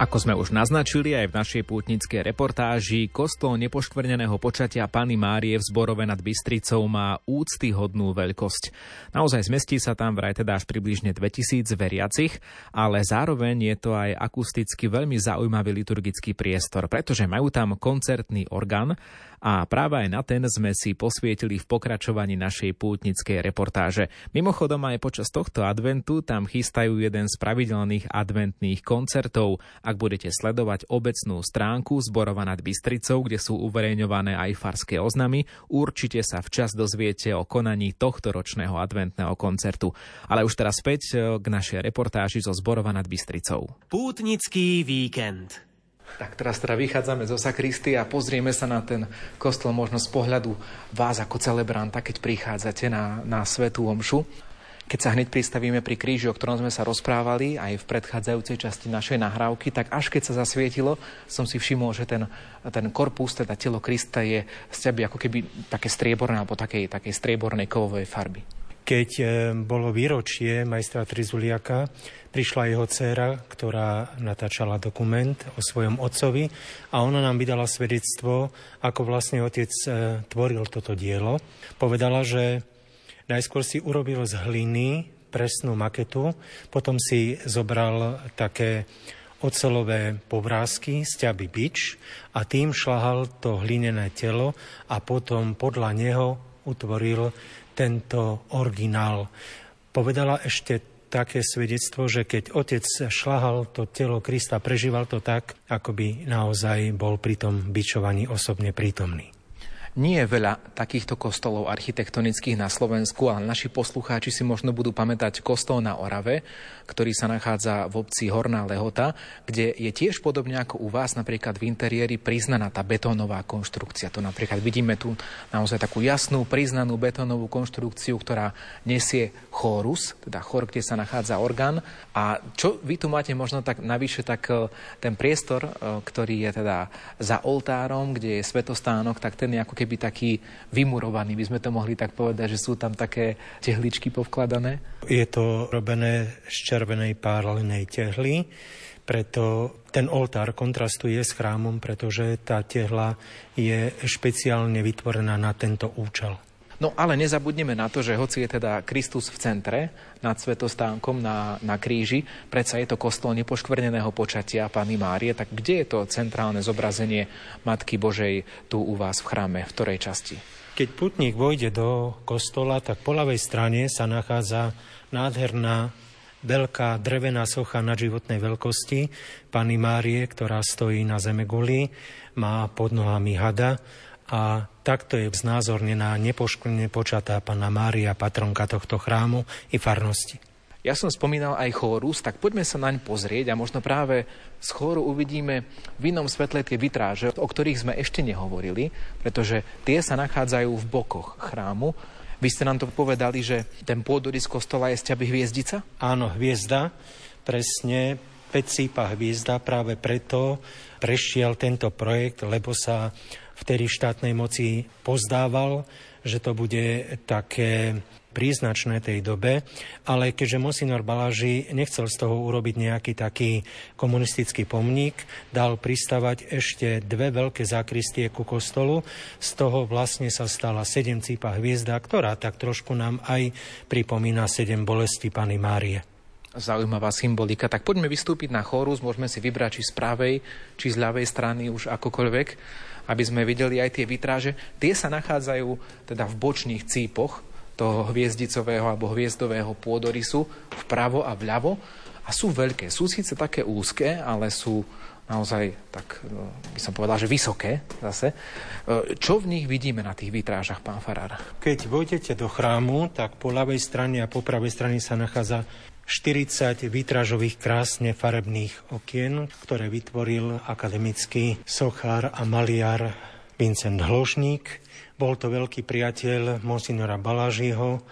Ako sme už naznačili aj v našej pútnickej reportáži, kostol nepoškvrneného počatia Pany Márie v Zborove nad Bystricou má úctyhodnú veľkosť. Naozaj zmestí sa tam vraj teda až približne 2000 veriacich, ale zároveň je to aj akusticky veľmi zaujímavý liturgický priestor, pretože majú tam koncertný orgán a práve aj na ten sme si posvietili v pokračovaní našej pútnickej reportáže. Mimochodom aj počas tohto adventu tam chystajú jeden z pravidelných adventných koncertov. Ak budete sledovať obecnú stránku Zborova nad Bystricou, kde sú uverejňované aj farské oznamy, určite sa včas dozviete o konaní tohto ročného adventného koncertu. Ale už teraz späť k našej reportáži zo Zborova nad Bystricou. Pútnický víkend. Tak teraz teda vychádzame zo sakristy a pozrieme sa na ten kostol možno z pohľadu vás ako celebranta, keď prichádzate na, na svetú omšu. Keď sa hneď pristavíme pri kríži, o ktorom sme sa rozprávali aj v predchádzajúcej časti našej nahrávky, tak až keď sa zasvietilo, som si všimol, že ten, ten korpus, teda telo Krista je z teby ako keby také strieborné alebo takej, takej striebornej kovovej farby. Keď e, bolo výročie majstra Trizuliaka, prišla jeho dcéra, ktorá natáčala dokument o svojom otcovi a ona nám vydala svedectvo, ako vlastne otec e, tvoril toto dielo. Povedala, že najskôr si urobil z hliny presnú maketu, potom si zobral také ocelové povrázky, sťaby bič a tým šlahal to hlinené telo a potom podľa neho utvoril tento originál. Povedala ešte také svedectvo, že keď otec šlahal to telo Krista, prežíval to tak, ako by naozaj bol pri tom bičovaní osobne prítomný. Nie je veľa takýchto kostolov architektonických na Slovensku, ale naši poslucháči si možno budú pamätať kostol na Orave, ktorý sa nachádza v obci Horná Lehota, kde je tiež podobne ako u vás napríklad v interiéri priznaná tá betónová konštrukcia. To napríklad vidíme tu naozaj takú jasnú, priznanú betónovú konštrukciu, ktorá nesie chórus, teda chor, kde sa nachádza orgán. A čo vy tu máte možno tak navyše, tak e, ten priestor, e, ktorý je teda za oltárom, kde je svetostánok, tak ten je ako keby taký vymurovaný, by sme to mohli tak povedať, že sú tam také tehličky povkladané? Je to robené z červenej párlenej tehly, preto ten oltár kontrastuje s chrámom, pretože tá tehla je špeciálne vytvorená na tento účel. No ale nezabudneme na to, že hoci je teda Kristus v centre nad svetostánkom na, na kríži, predsa je to kostol nepoškvrneného počatia Pany Márie, tak kde je to centrálne zobrazenie Matky Božej tu u vás v chráme, v ktorej časti? Keď putník vojde do kostola, tak po ľavej strane sa nachádza nádherná veľká drevená socha na životnej veľkosti Pany Márie, ktorá stojí na zemeguli, má pod nohami hada a takto je znázornená nepoškvrne počatá Pana Mária, patronka tohto chrámu i farnosti. Ja som spomínal aj chórus, tak poďme sa naň pozrieť a možno práve z chóru uvidíme v inom svetle tie vitráže, o ktorých sme ešte nehovorili, pretože tie sa nachádzajú v bokoch chrámu. Vy ste nám to povedali, že ten pôdorys kostola je z ťaby hviezdica? Áno, hviezda, presne, Pecípa hviezda, práve preto prešiel tento projekt, lebo sa vtedy štátnej moci pozdával, že to bude také príznačné tej dobe, ale keďže Monsignor Baláži nechcel z toho urobiť nejaký taký komunistický pomník, dal pristavať ešte dve veľké zákristie ku kostolu, z toho vlastne sa stala sedem cípa hviezda, ktorá tak trošku nám aj pripomína sedem bolesti Pany Márie. Zaujímavá symbolika. Tak poďme vystúpiť na chórus, môžeme si vybrať či z pravej, či z ľavej strany už akokoľvek aby sme videli aj tie vitráže. Tie sa nachádzajú teda v bočných cípoch toho hviezdicového alebo hviezdového pôdorysu vpravo a vľavo a sú veľké. Sú síce také úzke, ale sú naozaj, tak no, by som povedal, že vysoké zase. E, čo v nich vidíme na tých vitrážach, pán Farár? Keď vojdete do chrámu, tak po ľavej strane a po pravej strane sa nachádza 40 výtražových krásne farebných okien, ktoré vytvoril akademický sochár a maliar Vincent Hložník. Bol to veľký priateľ monsignora Balážiho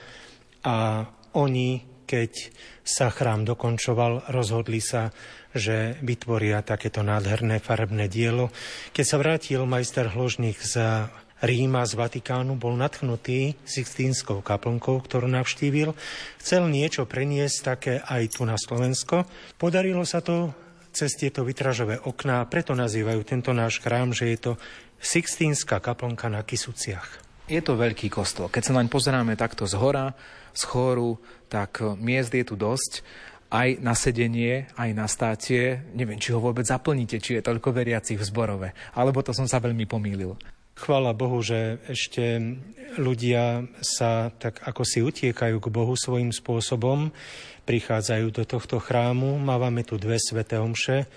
a oni, keď sa chrám dokončoval, rozhodli sa, že vytvoria takéto nádherné farebné dielo. Keď sa vrátil majster Hložník za Ríma z Vatikánu bol natchnutý Sixtínskou kaplnkou, ktorú navštívil. Chcel niečo preniesť také aj tu na Slovensko. Podarilo sa to cez tieto vytražové okná, preto nazývajú tento náš chrám, že je to Sixtínska kaplnka na Kisuciach. Je to veľký kostol. Keď sa naň pozeráme takto z hora, z chóru, tak e, miest je tu dosť aj na sedenie, aj na státie. Neviem, či ho vôbec zaplníte, či je toľko veriacich v zborove. Alebo to som sa veľmi pomýlil. Chvála Bohu, že ešte ľudia sa tak ako si utiekajú k Bohu svojím spôsobom, prichádzajú do tohto chrámu. Mávame tu dve sveté omše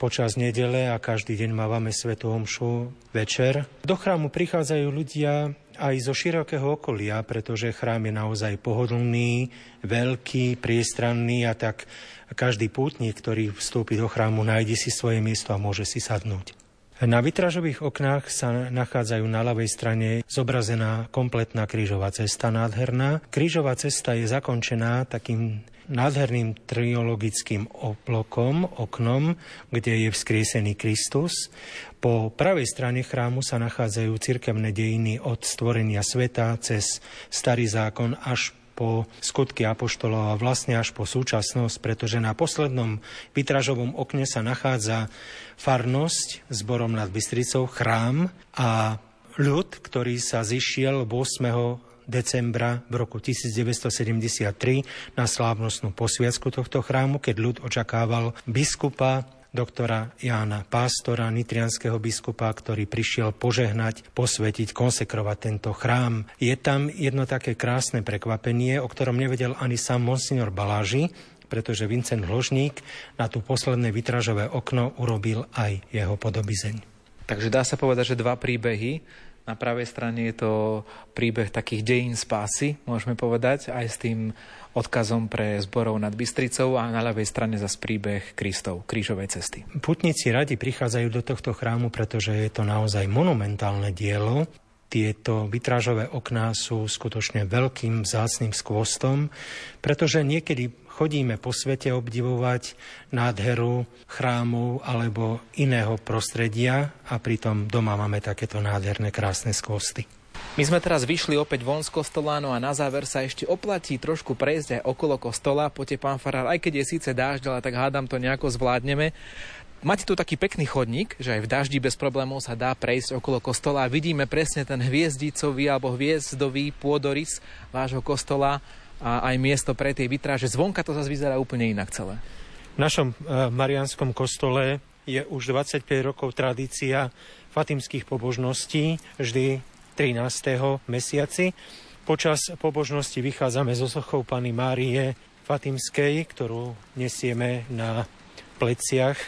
počas nedele a každý deň mávame svetú omšu večer. Do chrámu prichádzajú ľudia aj zo širokého okolia, pretože chrám je naozaj pohodlný, veľký, priestranný a tak každý pútnik, ktorý vstúpi do chrámu, nájde si svoje miesto a môže si sadnúť. Na vytražových oknách sa nachádzajú na ľavej strane zobrazená kompletná krížová cesta nádherná. Krížová cesta je zakončená takým nádherným triologickým oblokom, oknom, kde je vzkriesený Kristus. Po pravej strane chrámu sa nachádzajú cirkevné dejiny od stvorenia sveta cez starý zákon až po skutky apoštolov a vlastne až po súčasnosť, pretože na poslednom vytražovom okne sa nachádza farnosť zborom nad Bystricou, chrám a ľud, ktorý sa zišiel 8 decembra v roku 1973 na slávnostnú posviacku tohto chrámu, keď ľud očakával biskupa doktora Jána Pástora, nitrianského biskupa, ktorý prišiel požehnať, posvetiť, konsekrovať tento chrám. Je tam jedno také krásne prekvapenie, o ktorom nevedel ani sám monsignor Baláži, pretože Vincent Hložník na tú posledné vytražové okno urobil aj jeho podobizeň. Takže dá sa povedať, že dva príbehy na pravej strane je to príbeh takých dejín spásy, môžeme povedať, aj s tým odkazom pre zborov nad Bystricou a na ľavej strane zas príbeh Kristov, krížovej cesty. Putníci radi prichádzajú do tohto chrámu, pretože je to naozaj monumentálne dielo. Tieto vitrážové okná sú skutočne veľkým vzácným skvostom, pretože niekedy chodíme po svete obdivovať nádheru chrámov alebo iného prostredia a pritom doma máme takéto nádherné krásne skvosty. My sme teraz vyšli opäť von z kostola, no a na záver sa ešte oplatí trošku prejsť aj okolo kostola. Poďte, pán Farár, aj keď je síce dážď, ale tak hádam to nejako zvládneme. Máte tu taký pekný chodník, že aj v daždi bez problémov sa dá prejsť okolo kostola a vidíme presne ten hviezdicový alebo hviezdový pôdorys vášho kostola a aj miesto pre tie vitráže. Zvonka to zase vyzerá úplne inak celé. V našom e, Marianskom kostole je už 25 rokov tradícia fatimských pobožností, vždy 13. mesiaci. Počas pobožnosti vychádzame zo sochou Pany Márie Fatimskej, ktorú nesieme na pleciach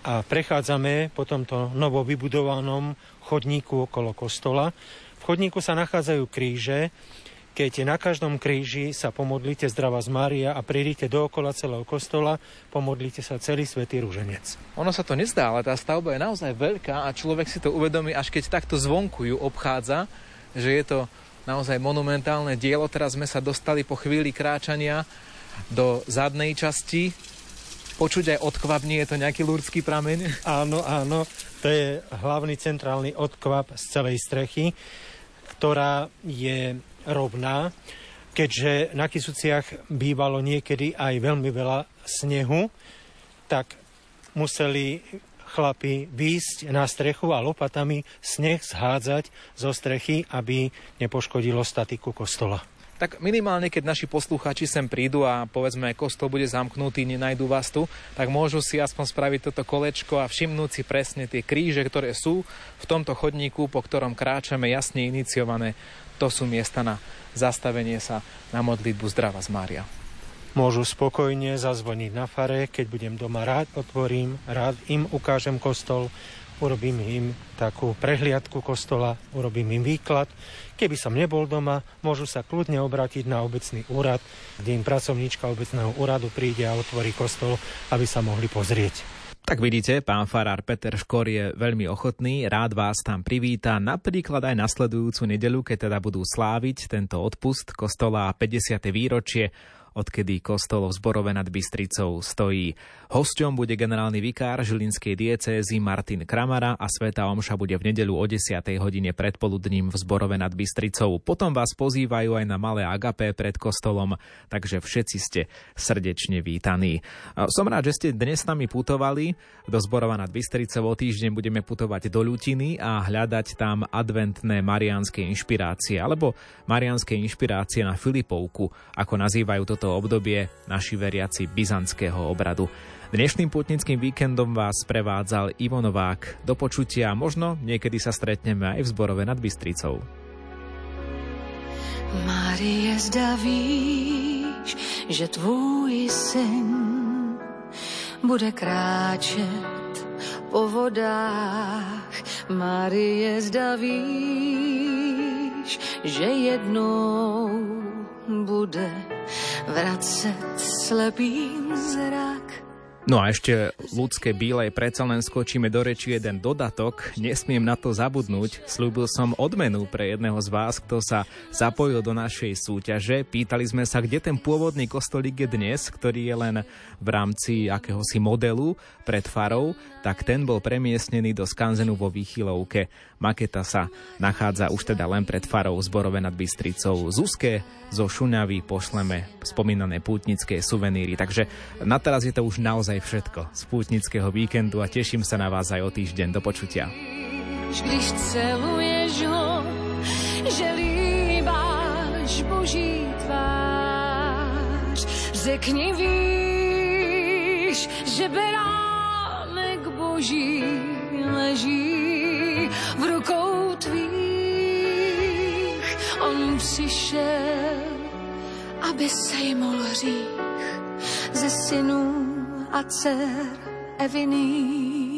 a prechádzame po tomto novo vybudovanom chodníku okolo kostola. V chodníku sa nachádzajú kríže, keď na každom kríži sa pomodlíte zdravá z Mária a prídite dookola celého kostola, pomodlíte sa celý svätý rúženec. Ono sa to nezdá, ale tá stavba je naozaj veľká a človek si to uvedomí, až keď takto zvonku ju obchádza, že je to naozaj monumentálne dielo. Teraz sme sa dostali po chvíli kráčania do zadnej časti. Počuť aj odkvap, nie je to nejaký lurdský prameň? Áno, áno, to je hlavný centrálny odkvap z celej strechy, ktorá je rovná, keďže na Kisuciach bývalo niekedy aj veľmi veľa snehu, tak museli chlapi výjsť na strechu a lopatami sneh zhádzať zo strechy, aby nepoškodilo statiku kostola. Tak minimálne, keď naši poslucháči sem prídu a povedzme, kostol bude zamknutý, nenajdu vás tu, tak môžu si aspoň spraviť toto kolečko a všimnúť si presne tie kríže, ktoré sú v tomto chodníku, po ktorom kráčame jasne iniciované to sú miesta na zastavenie sa na modlitbu Zdrava z Mária. Môžu spokojne zazvoniť na fare, keď budem doma rád otvorím, rád im ukážem kostol, urobím im takú prehliadku kostola, urobím im výklad. Keby som nebol doma, môžu sa kľudne obrátiť na obecný úrad, kde im pracovníčka obecného úradu príde a otvorí kostol, aby sa mohli pozrieť. Tak vidíte, pán farár Peter Škor je veľmi ochotný, rád vás tam privíta, napríklad aj nasledujúcu nedelu, keď teda budú sláviť tento odpust kostola 50. výročie. Odkedy kostol v Zborove nad Bystricou stojí. Hosťom bude generálny vikár Žilinskej diecézy Martin Kramara a Sveta Omša bude v nedeľu o 10. hodine predpoludním v Zborove nad Bystricou. Potom vás pozývajú aj na malé agapé pred kostolom, takže všetci ste srdečne vítaní. Som rád, že ste dnes s nami putovali do Zborova nad Bystricou. O týždeň budeme putovať do Ľutiny a hľadať tam adventné marianské inšpirácie alebo marianské inšpirácie na Filipovku, ako nazývajú toto obdobie naši veriaci byzantského obradu. Dnešným putnickým víkendom vás prevádzal Ivo Novák. Do počutia, možno niekedy sa stretneme aj v zborove nad Bystricou. Marie, zda víš, že tvůj syn bude kráčet po vodách. Marie, zda víš, že jednou bude vracet slepým zrak. No a ešte ľudské bílej predsa len skočíme do reči jeden dodatok. Nesmiem na to zabudnúť. Slúbil som odmenu pre jedného z vás, kto sa zapojil do našej súťaže. Pýtali sme sa, kde ten pôvodný kostolík je dnes, ktorý je len v rámci akéhosi modelu pred farou, tak ten bol premiestnený do skanzenu vo Výchylovke. Maketa sa nachádza už teda len pred farou Zborove nad Bystricou. Zuzke zo Šuňavy pošleme spomínané pútnické suveníry. Takže na teraz je to už naozaj všetko z pútnického víkendu a teším sa na vás aj o týždeň. Do počutia. Když celuješ ho, že líbáš Boží tvář, řekni víš, že beránek Boží leží v rukou tvých. On přišel, aby sejmul hřích ze synů a dcer Eviných.